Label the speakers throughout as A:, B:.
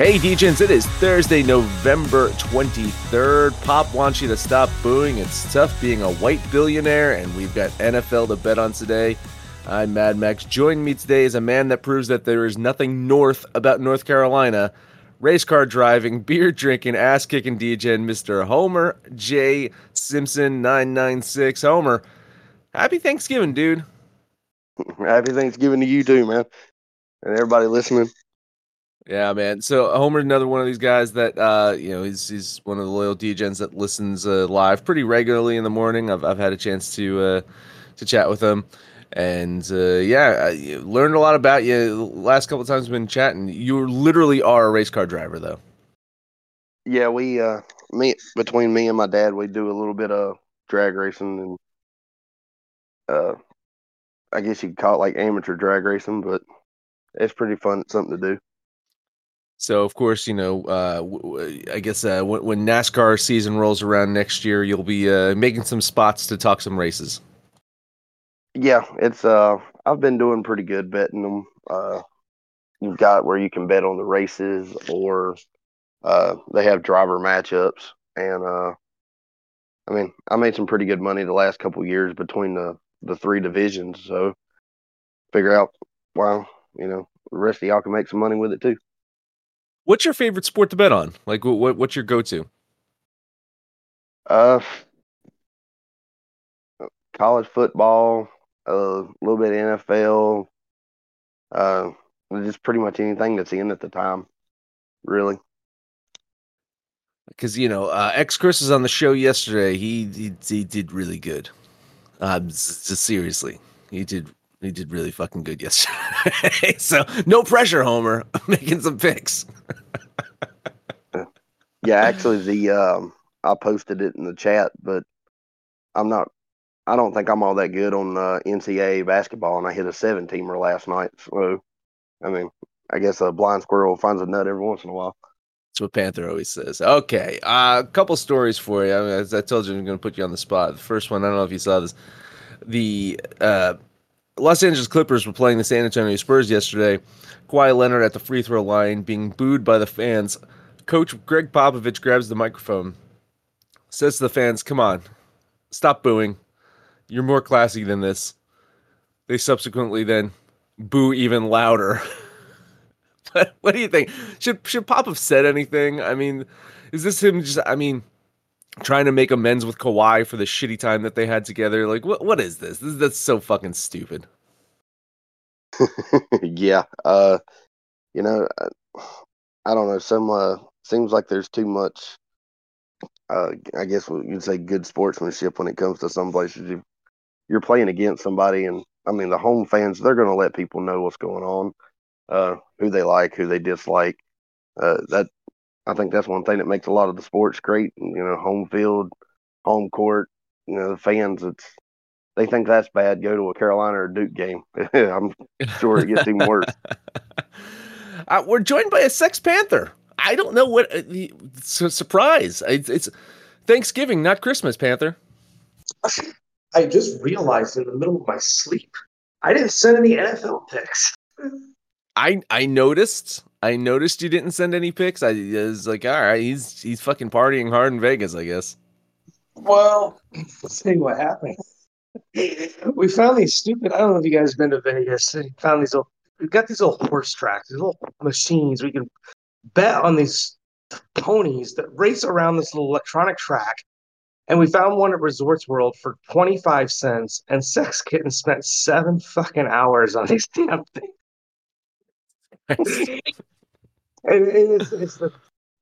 A: Hey, DJs, it is Thursday, November 23rd. Pop wants you to stop booing. It's tough being a white billionaire, and we've got NFL to bet on today. I'm Mad Max. Joining me today is a man that proves that there is nothing north about North Carolina. Race car driving, beer drinking, ass kicking DJ, Mr. Homer J. Simpson 996. Homer, happy Thanksgiving, dude.
B: Happy Thanksgiving to you too, man, and everybody listening.
A: Yeah, man. So Homer's another one of these guys that uh, you know he's he's one of the loyal DJs that listens uh, live pretty regularly in the morning. I've I've had a chance to uh, to chat with him, and uh, yeah, I learned a lot about you. Last couple times we've been chatting. You literally are a race car driver, though.
B: Yeah, we uh, me between me and my dad, we do a little bit of drag racing and uh, I guess you'd call it like amateur drag racing, but it's pretty fun. It's something to do.
A: So of course, you know, uh, guess uh, when, NASCAR season rolls around next year, you'll be uh, making some spots to talk some races.
B: Yeah, it's uh, I've been doing pretty good betting them. Uh, you've got where you can bet on the races, or uh, they have driver matchups, and uh, I mean, I made some pretty good money the last couple years between the the three divisions. So figure out, wow, you know, the rest of y'all can make some money with it too.
A: What's your favorite sport to bet on? Like, what, what what's your go to?
B: Uh, college football, a little bit of NFL, uh, just pretty much anything that's in at the time, really.
A: Because you know, uh, X Chris was on the show yesterday. He he, he did really good. Um, seriously, he did he did really fucking good yesterday. so no pressure, Homer. Making some picks.
B: Yeah, actually, the um, I posted it in the chat, but I'm not. I don't think I'm all that good on uh, NCAA basketball, and I hit a seven teamer last night. So, I mean, I guess a blind squirrel finds a nut every once in a while.
A: That's what Panther always says. Okay, a uh, couple stories for you. I mean, as I told you, I'm going to put you on the spot. The first one, I don't know if you saw this. The uh, Los Angeles Clippers were playing the San Antonio Spurs yesterday. Kawhi Leonard at the free throw line being booed by the fans. Coach Gregg Popovich grabs the microphone, says to the fans, Come on, stop booing. You're more classy than this. They subsequently then boo even louder. What do you think? Should should Pop have said anything? I mean, is this him just I mean trying to make amends with Kawhi for the shitty time that they had together? Like what what is this? This that's so fucking stupid.
B: yeah, uh, you know, I, I don't know. Some uh, seems like there's too much. uh, I guess you'd say good sportsmanship when it comes to some places. You, you're playing against somebody, and I mean the home fans they're going to let people know what's going on, uh, who they like, who they dislike. Uh, that I think that's one thing that makes a lot of the sports great. You know, home field, home court. You know, the fans. It's they think that's bad. Go to a Carolina or Duke game. I'm sure it gets even worse.
A: uh, we're joined by a Sex Panther. I don't know what uh, it's a surprise. It's, it's Thanksgiving, not Christmas, Panther.
C: I just realized in the middle of my sleep, I didn't send any NFL picks.
A: I I noticed. I noticed you didn't send any pics. I was like, all right, he's he's fucking partying hard in Vegas, I guess.
C: Well, tell what happened. We found these stupid. I don't know if you guys have been to Vegas. We found these little. We've got these little horse tracks, these little machines. We can bet on these ponies that race around this little electronic track. And we found one at Resorts World for 25 cents, and Sex Kitten spent seven fucking hours on these damn things. And, and it's, it's the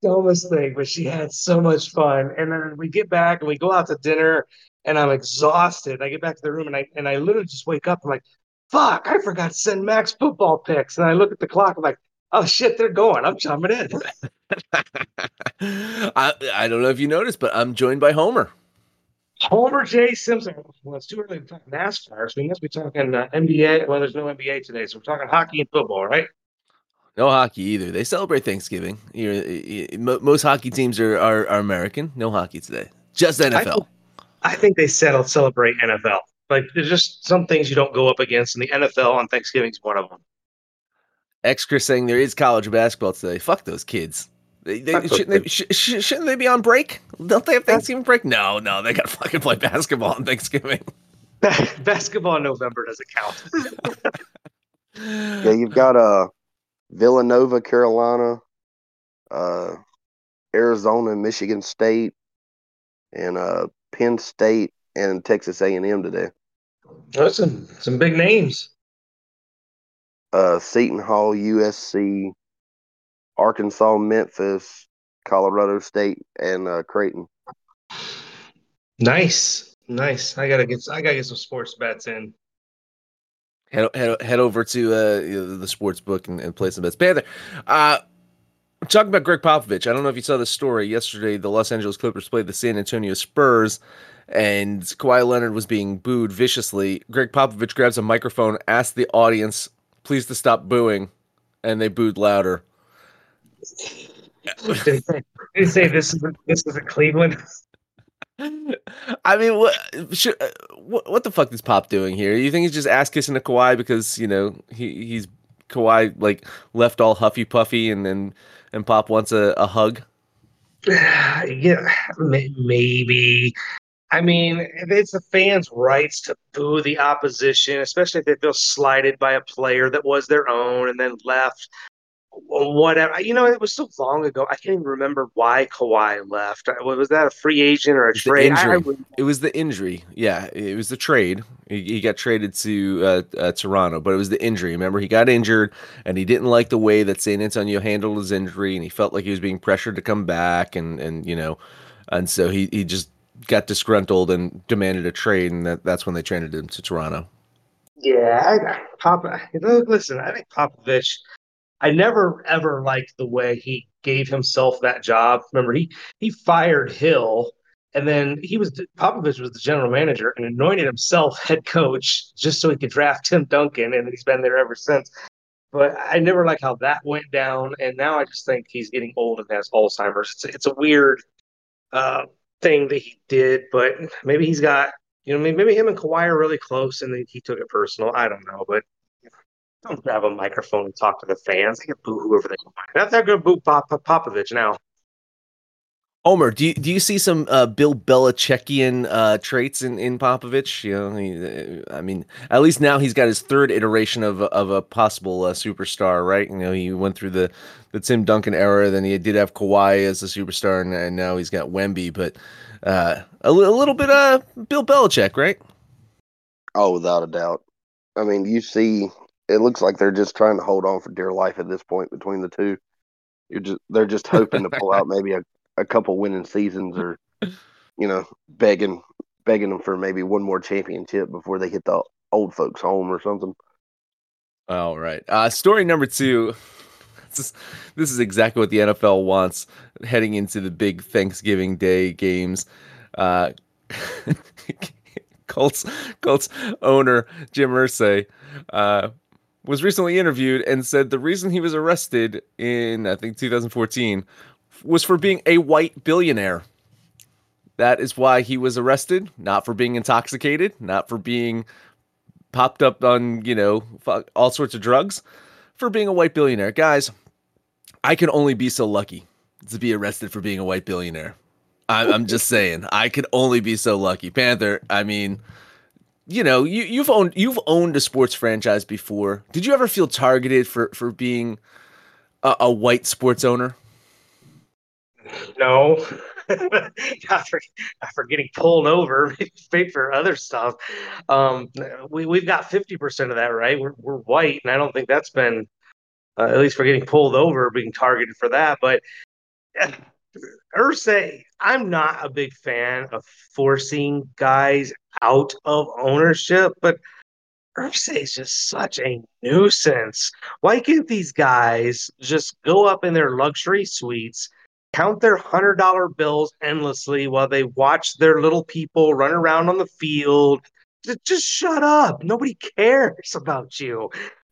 C: dumbest thing, but she had so much fun. And then we get back and we go out to dinner, and I'm exhausted. I get back to the room and I and I literally just wake up. I'm like, "Fuck! I forgot to send Max football picks." And I look at the clock. I'm like, "Oh shit, they're going! I'm jumping in."
A: I I don't know if you noticed, but I'm joined by Homer.
C: Homer J. Simpson. Well, it's too early to talk NASCAR, so we must be talking uh, NBA. Well, there's no NBA today, so we're talking hockey and football, right?
A: No hockey either. They celebrate Thanksgiving. you most hockey teams are, are, are American. No hockey today. Just NFL. I think,
C: I think they said I'll celebrate NFL. Like there's just some things you don't go up against, and the NFL on Thanksgiving is one of them.
A: Extra saying there is college basketball today. Fuck those kids. They, they, shouldn't, they, sh- shouldn't they be on break? Don't they have Thanksgiving break? No, no, they got to fucking play basketball on Thanksgiving.
C: basketball in November doesn't count.
B: yeah, you've got uh, Villanova, Carolina, uh, Arizona, Michigan State, and uh, Penn State and Texas A&M today.
C: That's some some big names.
B: Uh, Seton Hall, USC, Arkansas, Memphis, Colorado State, and uh, Creighton.
C: Nice, nice. I gotta get I gotta get some sports bets in.
A: Head head, head over to uh, the sports book and, and play some bets. Panther, uh, talking about Gregg Popovich. I don't know if you saw the story yesterday. The Los Angeles Clippers played the San Antonio Spurs, and Kawhi Leonard was being booed viciously. Gregg Popovich grabs a microphone, asks the audience, "Please to stop booing," and they booed louder
C: did, he say this is this is a Cleveland?
A: I mean, what, should, uh, what what the fuck is Pop doing here? You think he's just ass kissing a Kawhi because you know he he's Kawhi like left all huffy puffy and then and Pop wants a, a hug?
C: yeah, maybe. I mean, it's the fans' rights to boo the opposition, especially if they feel slighted by a player that was their own and then left whatever. You know, it was so long ago. I can't even remember why Kawhi left. Uh, was that a free agent or a trade?
A: I, it was the injury. Yeah, it was the trade. He, he got traded to uh, uh, Toronto, but it was the injury. Remember, he got injured, and he didn't like the way that San Antonio handled his injury, and he felt like he was being pressured to come back, and and you know, and so he he just got disgruntled and demanded a trade, and that, that's when they traded him to Toronto.
C: Yeah, I, Pop. Listen, I think Popovich I never ever liked the way he gave himself that job. Remember, he he fired Hill, and then he was Popovich was the general manager and anointed himself head coach just so he could draft Tim Duncan, and he's been there ever since. But I never liked how that went down, and now I just think he's getting old and has Alzheimer's. It's it's a weird uh, thing that he did, but maybe he's got you know maybe him and Kawhi are really close, and then he took it personal. I don't know, but don't grab a microphone and talk to the fans. They can boo whoever they want. That's they're going to boo Pop- Popovich now.
A: Homer, do you, do you see some uh, Bill Belichickian uh, traits in, in Popovich? You know, he, uh, I mean, at least now he's got his third iteration of of a possible uh, superstar, right? You know, he went through the, the Tim Duncan era, then he did have Kawhi as a superstar, and, and now he's got Wemby. But uh, a, li- a little bit of Bill Belichick, right?
B: Oh, without a doubt. I mean, you see it looks like they're just trying to hold on for dear life at this point between the two. You're just they're just hoping to pull out maybe a, a couple winning seasons or you know, begging begging them for maybe one more championship before they hit the old folks home or something.
A: All right. Uh, story number two. This is, this is exactly what the NFL wants heading into the big Thanksgiving Day games. Uh, Colts Colts owner Jim Irsay uh, was recently interviewed and said the reason he was arrested in I think 2014 was for being a white billionaire. That is why he was arrested, not for being intoxicated, not for being popped up on, you know, all sorts of drugs, for being a white billionaire. Guys, I can only be so lucky to be arrested for being a white billionaire. I'm, I'm just saying, I could only be so lucky. Panther, I mean, you know, you, you've owned you've owned a sports franchise before. Did you ever feel targeted for for being a, a white sports owner?
C: No, not for not for getting pulled over, paid for other stuff. Um, we we've got fifty percent of that, right? We're we're white, and I don't think that's been uh, at least for getting pulled over, being targeted for that. But Irsay, I'm not a big fan of forcing guys out of ownership, but Irsay is just such a nuisance. Why can't these guys just go up in their luxury suites? count their hundred dollar bills endlessly while they watch their little people run around on the field. Just shut up. Nobody cares about you.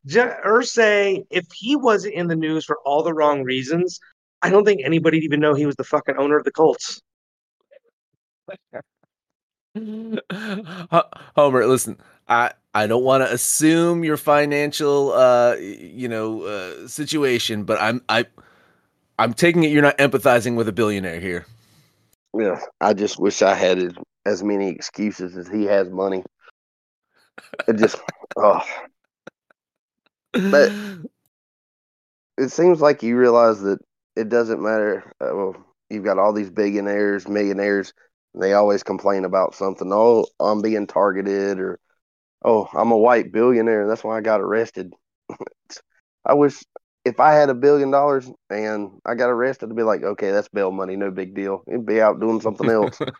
C: Irsay, if he wasn't in the news for all the wrong reasons, I don't think anybody'd even know he was the fucking owner of the Colts.
A: Homer, listen, I I don't want to assume your financial uh you know uh situation, but I'm I I'm taking it you're not empathizing with a billionaire here.
B: Yeah, I just wish I had as many excuses as he has money. It just, oh. But it seems like you realize that it doesn't matter. Uh, well, you've got all these billionaires, millionaires, they always complain about something. Oh, I'm being targeted, or oh, I'm a white billionaire, that's why I got arrested. I wish if I had a billion dollars and I got arrested, I'd be like, okay, that's bail money, no big deal. It'd be out doing something else.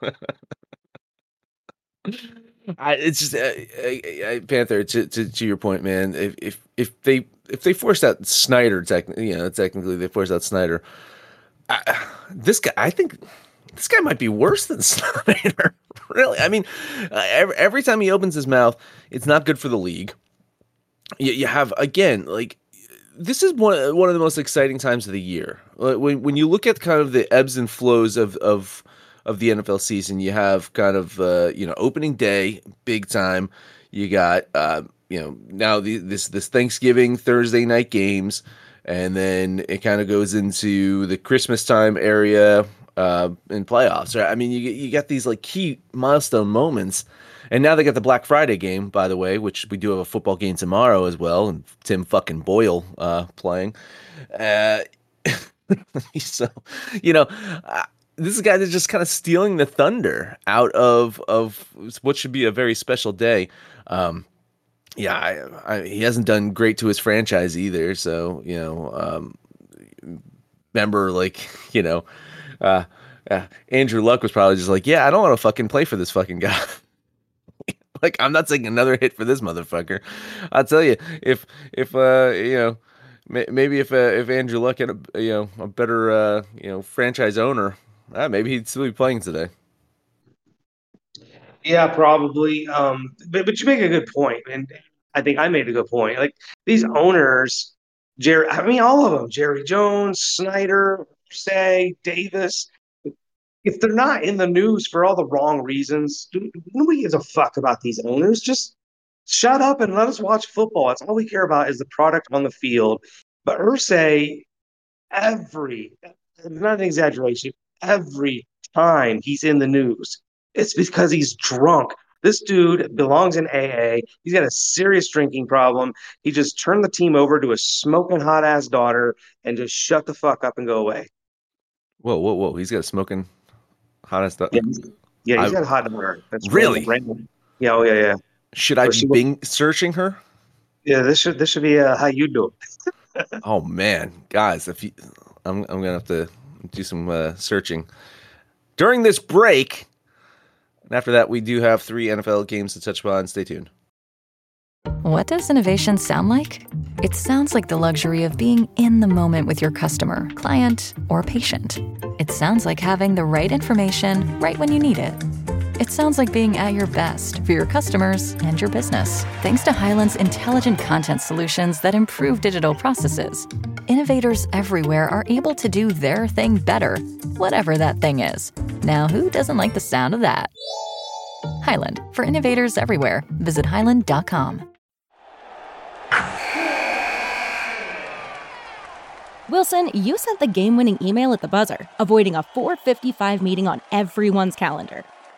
A: I, it's just uh, uh, Panther. To, to, to your point, man. If if if they if they forced out Snyder, technically, you know, technically they forced out Snyder. I, this guy, I think this guy might be worse than Snyder. really, I mean, uh, every, every time he opens his mouth, it's not good for the league. You, you have again, like this is one one of the most exciting times of the year. When when you look at kind of the ebbs and flows of of of the NFL season, you have kind of uh, you know opening day, big time. You got uh, you know now the, this this Thanksgiving Thursday night games, and then it kind of goes into the Christmas time area uh, in playoffs. Right? I mean, you you got these like key milestone moments and now they got the Black Friday game, by the way, which we do have a football game tomorrow as well, and Tim fucking Boyle uh, playing. Uh, so, you know, uh, this guy that's just kind of stealing the thunder out of of what should be a very special day. Um, yeah, I, I, he hasn't done great to his franchise either. So, you know, um, remember, like, you know, uh, uh, Andrew Luck was probably just like, yeah, I don't want to fucking play for this fucking guy. like I'm not taking another hit for this motherfucker. I'll tell you if if uh you know maybe if uh, if Andrew Luck had a you know a better uh you know franchise owner, uh, maybe he'd still be playing today.
C: Yeah, probably. Um, but but you make a good point, and I think I made a good point. Like these owners, Jerry. I mean, all of them: Jerry Jones, Snyder, Irsay, Davis if they're not in the news for all the wrong reasons, nobody gives a fuck about these owners. Just shut up and let us watch football. That's all we care about is the product on the field. But Irsay, every, not an exaggeration, every time he's in the news, it's because he's drunk. This dude belongs in AA. He's got a serious drinking problem. He just turned the team over to a smoking hot ass daughter and just shut the fuck up and go away.
A: Whoa, whoa, whoa! He's got a smoking Hottest.
C: Yeah, yeah he's I, got a hot number.
A: That's really random.
C: Yeah, oh yeah, yeah.
A: Should I be Bing searching her?
C: Yeah, this should this should be uh, how you do
A: it. oh man, guys, if you, I'm I'm gonna have to do some uh, searching. during this break. And after that, we do have three NFL games to touch upon. Stay tuned.
D: What does innovation sound like? It sounds like the luxury of being in the moment with your customer, client, or patient. It sounds like having the right information right when you need it. It sounds like being at your best for your customers and your business, thanks to Hyland's intelligent content solutions that improve digital processes. Innovators everywhere are able to do their thing better, whatever that thing is. Now, who doesn't like the sound of that? Highland, for innovators everywhere, visit hyland.com.
E: Wilson, you sent the game winning email at the buzzer, avoiding a 455 meeting on everyone's calendar.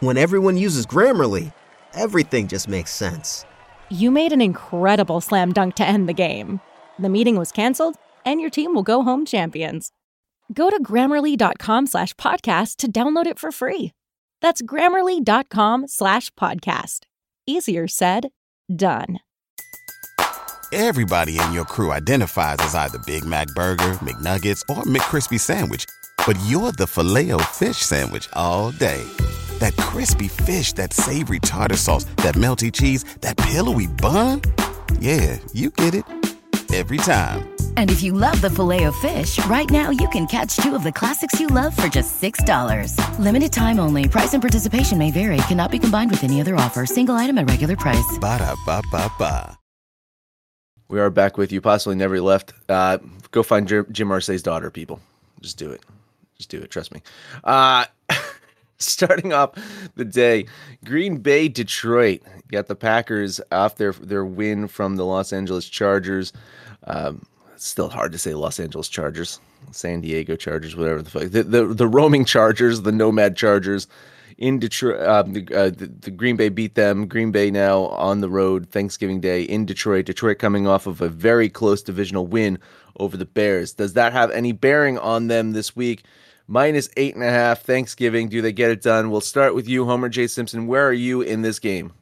F: When everyone uses Grammarly, everything just makes sense.
E: You made an incredible slam dunk to end the game. The meeting was canceled, and your team will go home champions. Go to grammarly.com slash podcast to download it for free. That's grammarly.com slash podcast. Easier said, done.
G: Everybody in your crew identifies as either Big Mac Burger, McNuggets, or McCrispy Sandwich, but you're the filet o fish Sandwich all day that crispy fish, that savory tartar sauce, that melty cheese, that pillowy bun. Yeah, you get it every time.
H: And if you love the filet of fish, right now you can catch two of the classics you love for just $6. Limited time only. Price and participation may vary. Cannot be combined with any other offer. Single item at regular price.
G: Ba da ba ba ba.
A: We are back with you. Possibly never left. Uh, go find Jim Irsay's daughter, people. Just do it. Just do it. Trust me. Uh, starting off the day, Green Bay, Detroit. Got the Packers off their their win from the Los Angeles Chargers. Um, still hard to say Los Angeles Chargers, San Diego Chargers, whatever the fuck. The the, the roaming Chargers, the nomad Chargers in Detroit. Um, the, uh, the, the Green Bay beat them. Green Bay now on the road Thanksgiving Day in Detroit. Detroit coming off of a very close divisional win over the Bears. Does that have any bearing on them this week? Minus eight and a half. Thanksgiving. Do they get it done? We'll start with you, Homer J. Simpson. Where are you in this game?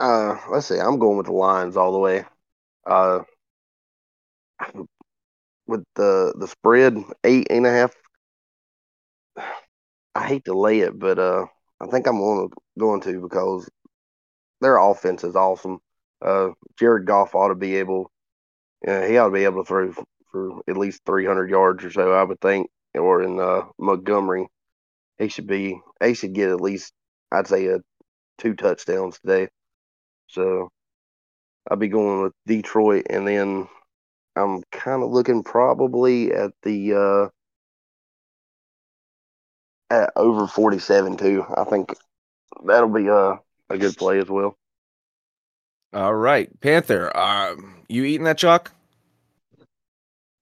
B: Uh, let's see. I'm going with the Lions all the way. Uh, with the the spread eight and a half. I hate to lay it, but uh, I think I'm going to, going to because their offense is awesome. Uh, Jared Goff ought to be able, uh, he ought to be able to throw for at least 300 yards or so, I would think or in uh, Montgomery, he should be he should get at least I'd say a two touchdowns today. So I'll be going with Detroit, and then I'm kind of looking probably at the uh, at over 47 too. I think that'll be a uh, a good play as well.
A: All right, Panther. Um, you eating that chalk?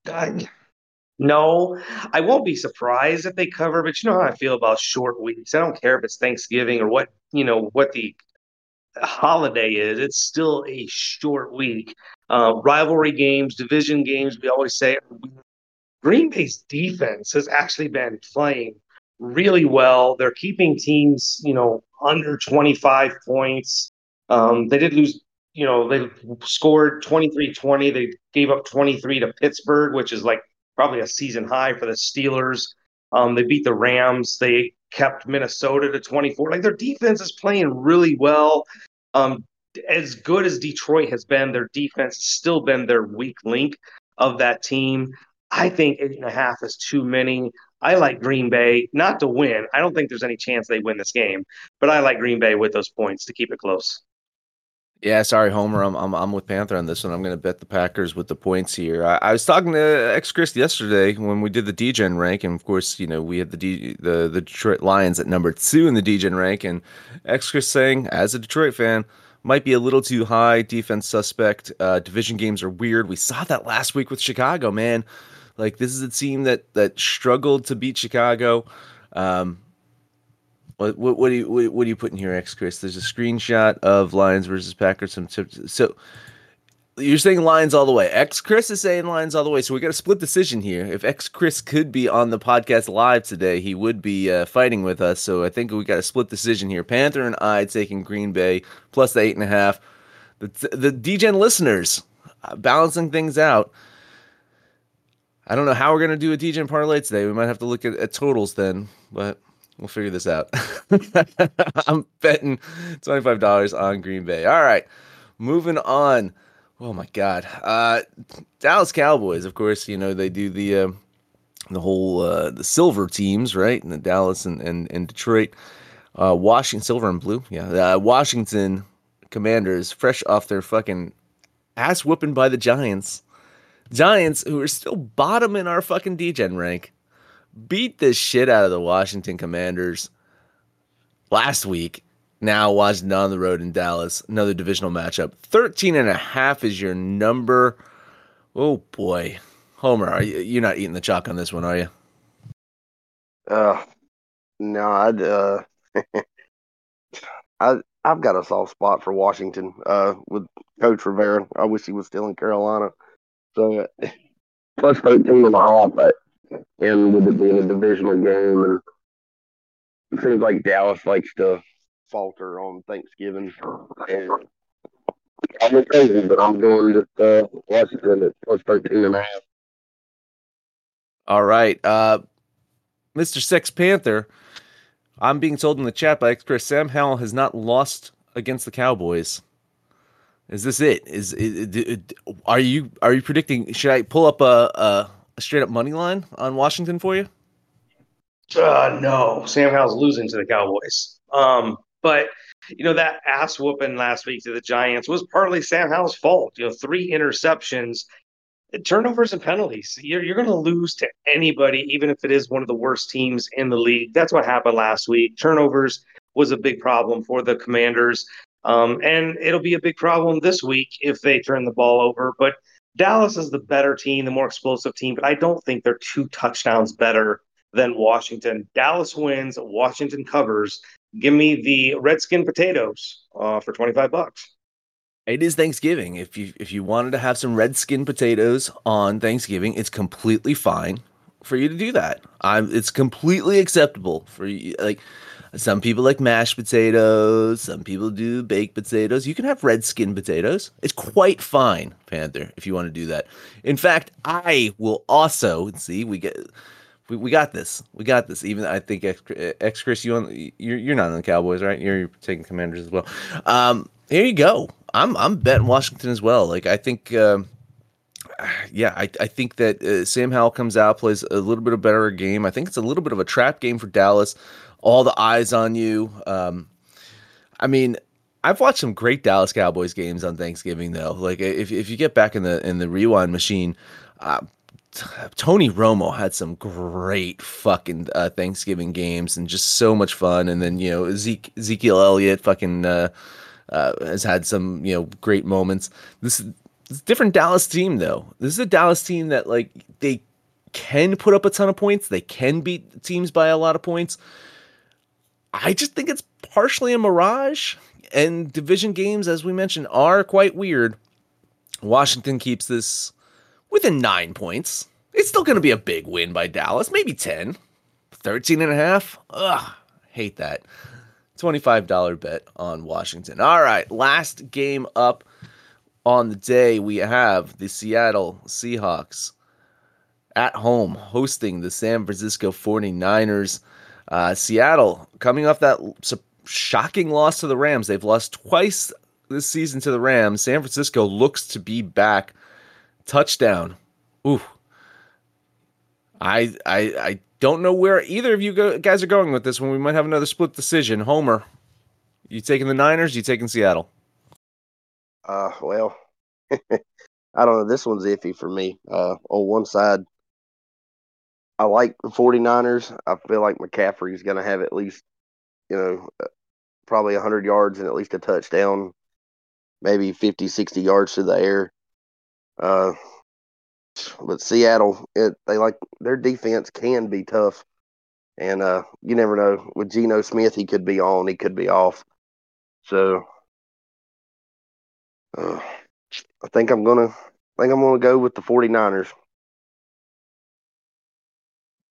C: I, no, I won't be surprised if they cover, but you know how I feel about short weeks. I don't care if it's Thanksgiving or what, you know, what the holiday is. It's still a short week. Uh, rivalry games, division games, we always say Green Bay's defense has actually been playing really well. They're keeping teams, you know, under 25 points. Um, they did lose, you know, they scored 23 20. They gave up 23 to Pittsburgh, which is like probably a season high for the Steelers. Um, they beat the Rams. They kept Minnesota to 24. Like their defense is playing really well. Um, as good as Detroit has been, their defense has still been their weak link of that team. I think eight and a half is too many. I like Green Bay not to win. I don't think there's any chance they win this game, but I like Green Bay with those points to keep it close.
A: Yeah, sorry, Homer. I'm, I'm I'm with Panther on this one. I'm going to bet the Packers with the points here. I, I was talking to ex Chris yesterday when we did the DGen rank, and of course, you know, we had the D, the the Detroit Lions at number two in the DGen rank, and ex Chris saying, as a Detroit fan, might be a little too high. Defense suspect. Uh, division games are weird. We saw that last week with Chicago, man. Like this is a team that that struggled to beat Chicago. Um, what what, what do you what, what are you putting here, X Chris? There's a screenshot of Lions versus Packers. Some tips. So you're saying Lions all the way. X Chris is saying Lions all the way. So we got a split decision here. If X Chris could be on the podcast live today, he would be uh, fighting with us. So I think we got a split decision here. Panther and I taking Green Bay plus the eight and a half. The the DGen listeners uh, balancing things out. I don't know how we're gonna do a DGen parlay today. We might have to look at, at totals then, but we'll figure this out. I'm betting twenty five dollars on Green Bay. All right, moving on. Oh my God, uh, Dallas Cowboys. Of course, you know they do the uh, the whole uh, the silver teams, right? And the Dallas and and, and Detroit, uh, Washington silver and blue. Yeah, uh, Washington Commanders, fresh off their fucking ass whooping by the Giants. Giants, who are still bottom in our fucking DGen rank, beat the shit out of the Washington Commanders last week. Now Washington on the road in Dallas, another divisional matchup. 13 and a half is your number. Oh boy. Homer, are you, you're not eating the chalk on this one, are you?
B: Uh, no, I'd, uh, I, I've got a soft spot for Washington, uh, with Coach Rivera. I wish he was still in Carolina. So, plus 13 and a half, but, and with it being a divisional game, and it seems like Dallas likes to falter on Thanksgiving. And I'm crazy, but I'm going to uh, Washington at plus 13 and a half.
A: All right. Uh, Mr. Sex Panther, I'm being told in the chat by Chris Sam Howell has not lost against the Cowboys. Is this it? Is it, it, it, are you are you predicting? Should I pull up a, a, a straight up money line on Washington for you?
C: Uh, no, Sam Howell's losing to the Cowboys. Um, but you know that ass whooping last week to the Giants was partly Sam Howell's fault. You know, three interceptions, turnovers and penalties. You're you're going to lose to anybody, even if it is one of the worst teams in the league. That's what happened last week. Turnovers was a big problem for the Commanders. Um, and it'll be a big problem this week if they turn the ball over. But Dallas is the better team, the more explosive team, but I don't think they're two touchdowns better than Washington. Dallas wins, Washington covers. Give me the Redskin potatoes uh, for 25 bucks.
A: It is Thanksgiving. If you if you wanted to have some redskin potatoes on Thanksgiving, it's completely fine for you to do that. I'm it's completely acceptable for you like some people like mashed potatoes. Some people do baked potatoes. You can have red skin potatoes. It's quite fine, Panther, if you want to do that. In fact, I will also see we get we, we got this. We got this. Even I think X Chris, you on you're you're not on the Cowboys, right? You're, you're taking Commanders as well. Um, here you go. I'm I'm betting Washington as well. Like I think. Um, yeah, I, I think that uh, Sam Howell comes out, plays a little bit of better game. I think it's a little bit of a trap game for Dallas all the eyes on you. Um, I mean, I've watched some great Dallas Cowboys games on Thanksgiving though. Like if if you get back in the in the rewind machine, uh, Tony Romo had some great fucking uh, Thanksgiving games and just so much fun. And then you know Zeke, Ezekiel Elliott fucking uh, uh, has had some you know great moments. This is a different Dallas team though. This is a Dallas team that like they can put up a ton of points. They can beat teams by a lot of points. I just think it's partially a mirage. And division games, as we mentioned, are quite weird. Washington keeps this within nine points. It's still going to be a big win by Dallas, maybe 10. 13 and a half? Ugh, hate that. $25 bet on Washington. All right, last game up on the day, we have the Seattle Seahawks at home hosting the San Francisco 49ers. Uh, Seattle coming off that shocking loss to the Rams. They've lost twice this season to the Rams. San Francisco looks to be back. Touchdown. Ooh. I I I don't know where either of you go, guys are going with this one. We might have another split decision. Homer, you taking the Niners? You taking Seattle?
B: Uh, well, I don't know. This one's iffy for me. Uh, on one side, I like the 49ers. I feel like McCaffrey's going to have at least, you know, uh, probably 100 yards and at least a touchdown, maybe 50, 60 yards to the air. Uh, but Seattle, it, they like their defense can be tough. And uh, you never know. With Geno Smith, he could be on, he could be off. So uh, I think I'm gonna I think I'm gonna go with the 49ers.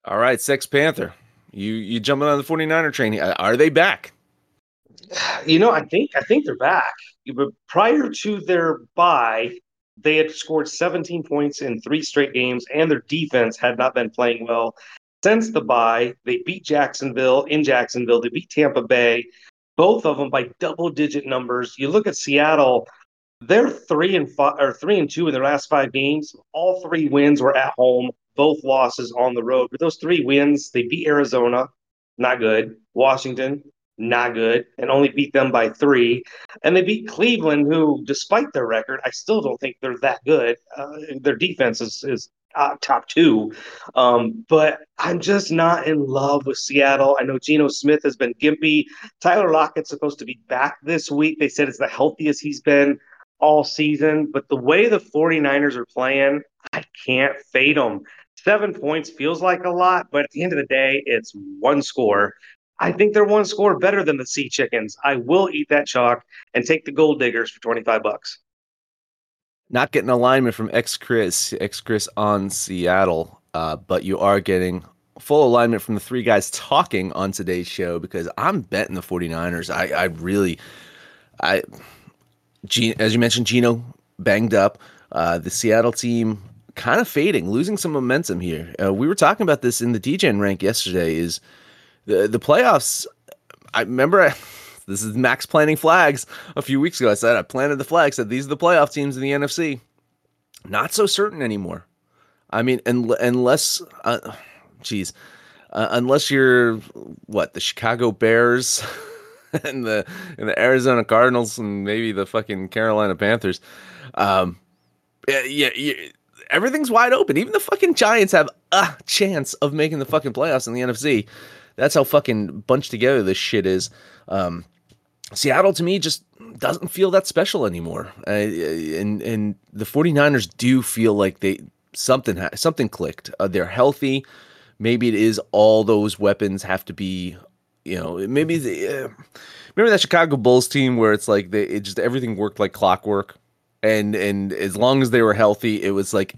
A: All right, Sex Panther. You you jumping on the 49er train. Uh, are they back?
C: You know, I think I think they're back. But prior to their bye, they had scored 17 points in three straight games, and their defense had not been playing well. Since the bye, they beat Jacksonville in Jacksonville. They beat Tampa Bay, both of them by double-digit numbers. You look at Seattle; they're three and five or three and two in their last five games. All three wins were at home. Both losses on the road. But those three wins, they beat Arizona, not good. Washington, not good, and only beat them by three. And they beat Cleveland, who, despite their record, I still don't think they're that good. Uh, their defense is, is uh, top two. Um, but I'm just not in love with Seattle. I know Geno Smith has been gimpy. Tyler Lockett's supposed to be back this week. They said it's the healthiest he's been all season. But the way the 49ers are playing, I can't fade them. Seven points feels like a lot, but at the end of the day, it's one score. I think they're one score better than the Sea Chickens. I will eat that chalk and take the Gold Diggers for 25 bucks.
A: Not getting alignment from X Chris, X Chris on Seattle, uh, but you are getting full alignment from the three guys talking on today's show because I'm betting the 49ers. I, I really, I, as you mentioned, Geno banged up. Uh, the Seattle team kind of fading, losing some momentum here. Uh, we were talking about this in the DGen rank yesterday. Is the the playoffs? I remember I, this is Max planting flags a few weeks ago. I said I planted the flag. Said these are the playoff teams in the NFC. Not so certain anymore. I mean, un- unless, uh, uh, unless you're what the Chicago Bears and the and the Arizona Cardinals and maybe the fucking Carolina Panthers. Um, yeah, yeah, everything's wide open. Even the fucking Giants have a chance of making the fucking playoffs in the NFC. That's how fucking bunched together this shit is. Um, Seattle to me just doesn't feel that special anymore. Uh, and and the 49ers do feel like they something ha- something clicked. Uh, they're healthy. Maybe it is all those weapons have to be, you know, maybe the, uh, remember that Chicago Bulls team where it's like they it just everything worked like clockwork and and as long as they were healthy, it was like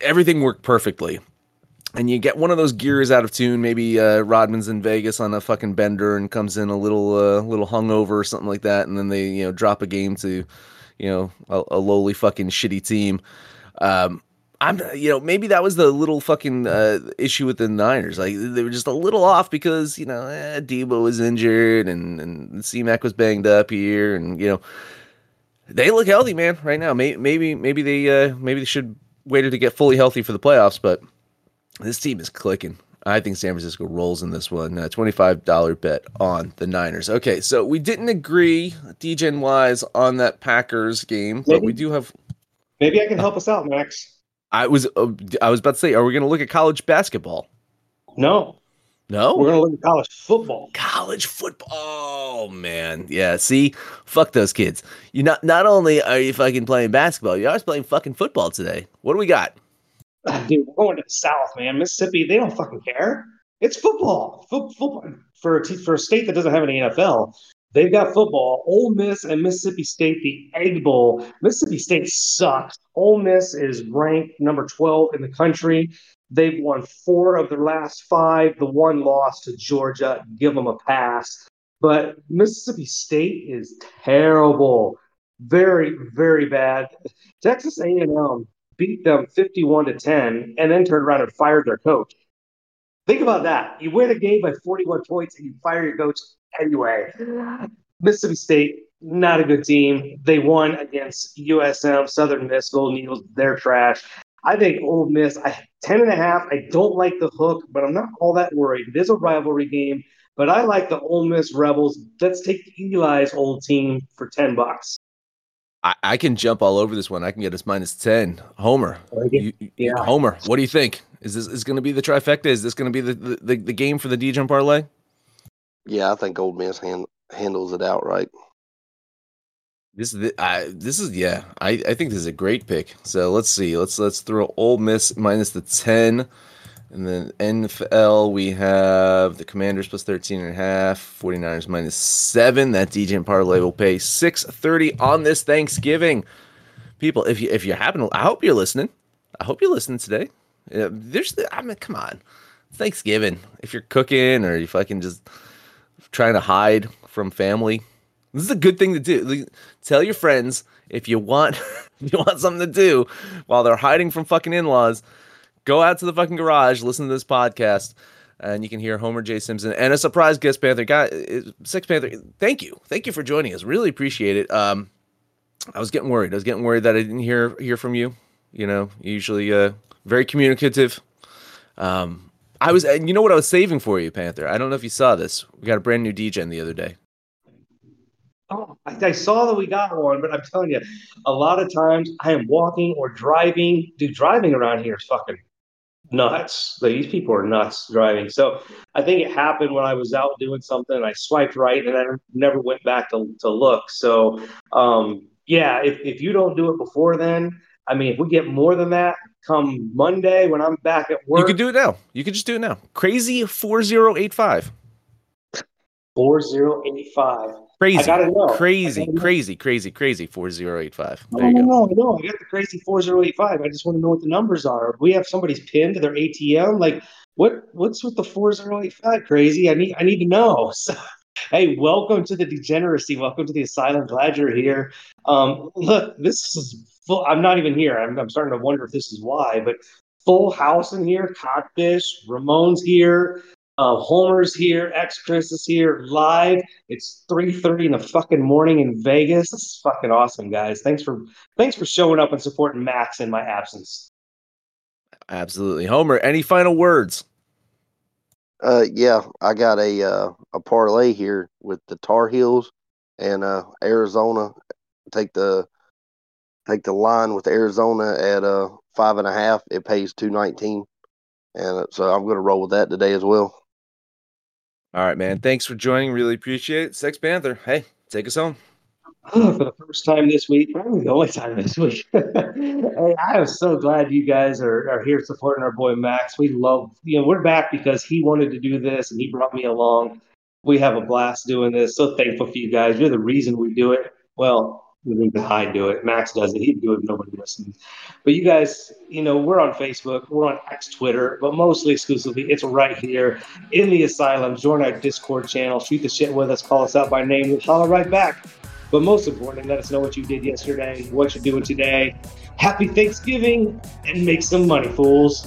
A: everything worked perfectly. And you get one of those gears out of tune. Maybe uh, Rodman's in Vegas on a fucking bender and comes in a little uh, little hungover or something like that, and then they you know drop a game to you know a, a lowly fucking shitty team. Um, I'm, you know, maybe that was the little fucking uh, issue with the Niners. Like they were just a little off because you know eh, Deebo was injured and and C-Mac was banged up here, and you know they look healthy, man, right now. Maybe maybe maybe they uh, maybe they should waited to get fully healthy for the playoffs, but this team is clicking. I think San Francisco rolls in this one. Uh, $25 bet on the Niners. Okay, so we didn't agree, DGen wise, on that Packers game, but we do have.
C: Maybe I can help us out, Max.
A: I was uh, I was about to say, are we going to look at college basketball?
C: No.
A: No?
C: We're going to look at college football.
A: College football. Oh man, yeah. See, fuck those kids. You not not only are you fucking playing basketball, you're also playing fucking football today. What do we got?
C: Dude, we're going to the South, man. Mississippi, they don't fucking care. It's football. Fo- football for a t- for a state that doesn't have any NFL. They've got football. Ole Miss and Mississippi State, the Egg Bowl. Mississippi State sucks. Ole Miss is ranked number 12 in the country. They've won four of their last five. The one loss to Georgia. Give them a pass. But Mississippi State is terrible. Very, very bad. Texas A&M beat them 51 to 10 and then turned around and fired their coach. Think about that. You win a game by 41 points and you fire your coach anyway. Mississippi State, not a good team. They won against USM, Southern Miss, Golden Eagles. They're trash. I think Ole Miss, I, 10 and a half. I don't like the hook, but I'm not all that worried. It is a rivalry game, but I like the Ole Miss Rebels. Let's take Eli's old team for 10 bucks.
A: I, I can jump all over this one. I can get us minus 10. Homer. You, yeah. Homer, what do you think? Is this is going to be the trifecta? Is this going to be the, the, the, the game for the DGen parlay?
B: Yeah, I think Ole Miss hand, handles it outright.
A: This is this is yeah. I, I think this is a great pick. So let's see. Let's let's throw Ole Miss minus the ten And then NFL, we have the Commanders plus 13 and a half, 49ers minus seven. That DGen parlay will pay 630 on this Thanksgiving. People, if you if you happen to, I hope you're listening. I hope you're listening today. Uh, there's, the I mean, come on, Thanksgiving. If you're cooking or you fucking just trying to hide from family, this is a good thing to do. Tell your friends if you want, if you want something to do while they're hiding from fucking in-laws go out to the fucking garage, listen to this podcast, and you can hear Homer J. Simpson and a surprise guest Panther guy, Six Panther. Thank you, thank you for joining us. Really appreciate it. Um, I was getting worried. I was getting worried that I didn't hear hear from you. You know, usually uh, very communicative. Um, I was, and you know what I was saving for you, Panther. I don't know if you saw this. We got a brand new DJ the other day.
C: Oh, I, I, saw that we got one, but I'm telling you, a lot of times I am walking or driving. Dude, driving around here is fucking nuts. These people are nuts driving. So I think it happened when I was out doing something. And I swiped right, and I never went back to to look. So um, yeah, if if you don't do it before then, I mean, if we get more than that come Monday when I'm back at work,
A: you can do it now. You can just do it now. Crazy four zero eight five.
C: Four zero eight five.
A: Crazy, crazy, crazy, crazy, crazy. Four zero eight five.
C: You go. No, no, I got the crazy four zero eight five. I just want to know what the numbers are. we have somebody's pinned to their ATM. Like, what? What's with the four zero eight five? Crazy. I need. I need to know. So, hey, welcome to the degeneracy. Welcome to the asylum. Glad you're here. Um, look, this is full. I'm not even here. I'm, I'm starting to wonder if this is why, but full house in here. Codfish. Ramon's here. Uh, Homer's here. X Chris is here live. It's 3:30 in the fucking morning in Vegas. This is fucking awesome, guys. Thanks for thanks for showing up and supporting Max in my absence.
A: Absolutely, Homer. Any final words?
B: Uh, yeah, I got a uh, a parlay here with the Tar Heels and uh, Arizona. Take the take the line with Arizona at uh five and a half. It pays two nineteen, and uh, so I'm going to roll with that today as well.
A: All right, man. Thanks for joining. Really appreciate it. Sex Panther. Hey, take us home.
C: Oh, for the first time this week, probably the only time this week. hey, I am so glad you guys are, are here supporting our boy Max. We love, you know, we're back because he wanted to do this and he brought me along. We have a blast doing this. So thankful for you guys. You're the reason we do it. Well, even I do it. Max does it. He'd do it nobody listens. But you guys, you know, we're on Facebook, we're on X Twitter, but mostly exclusively, it's right here in the asylum. Join our Discord channel, shoot the shit with us, call us out by name, we'll holler right back. But most importantly, let us know what you did yesterday, what you're doing today. Happy Thanksgiving and make some money, fools.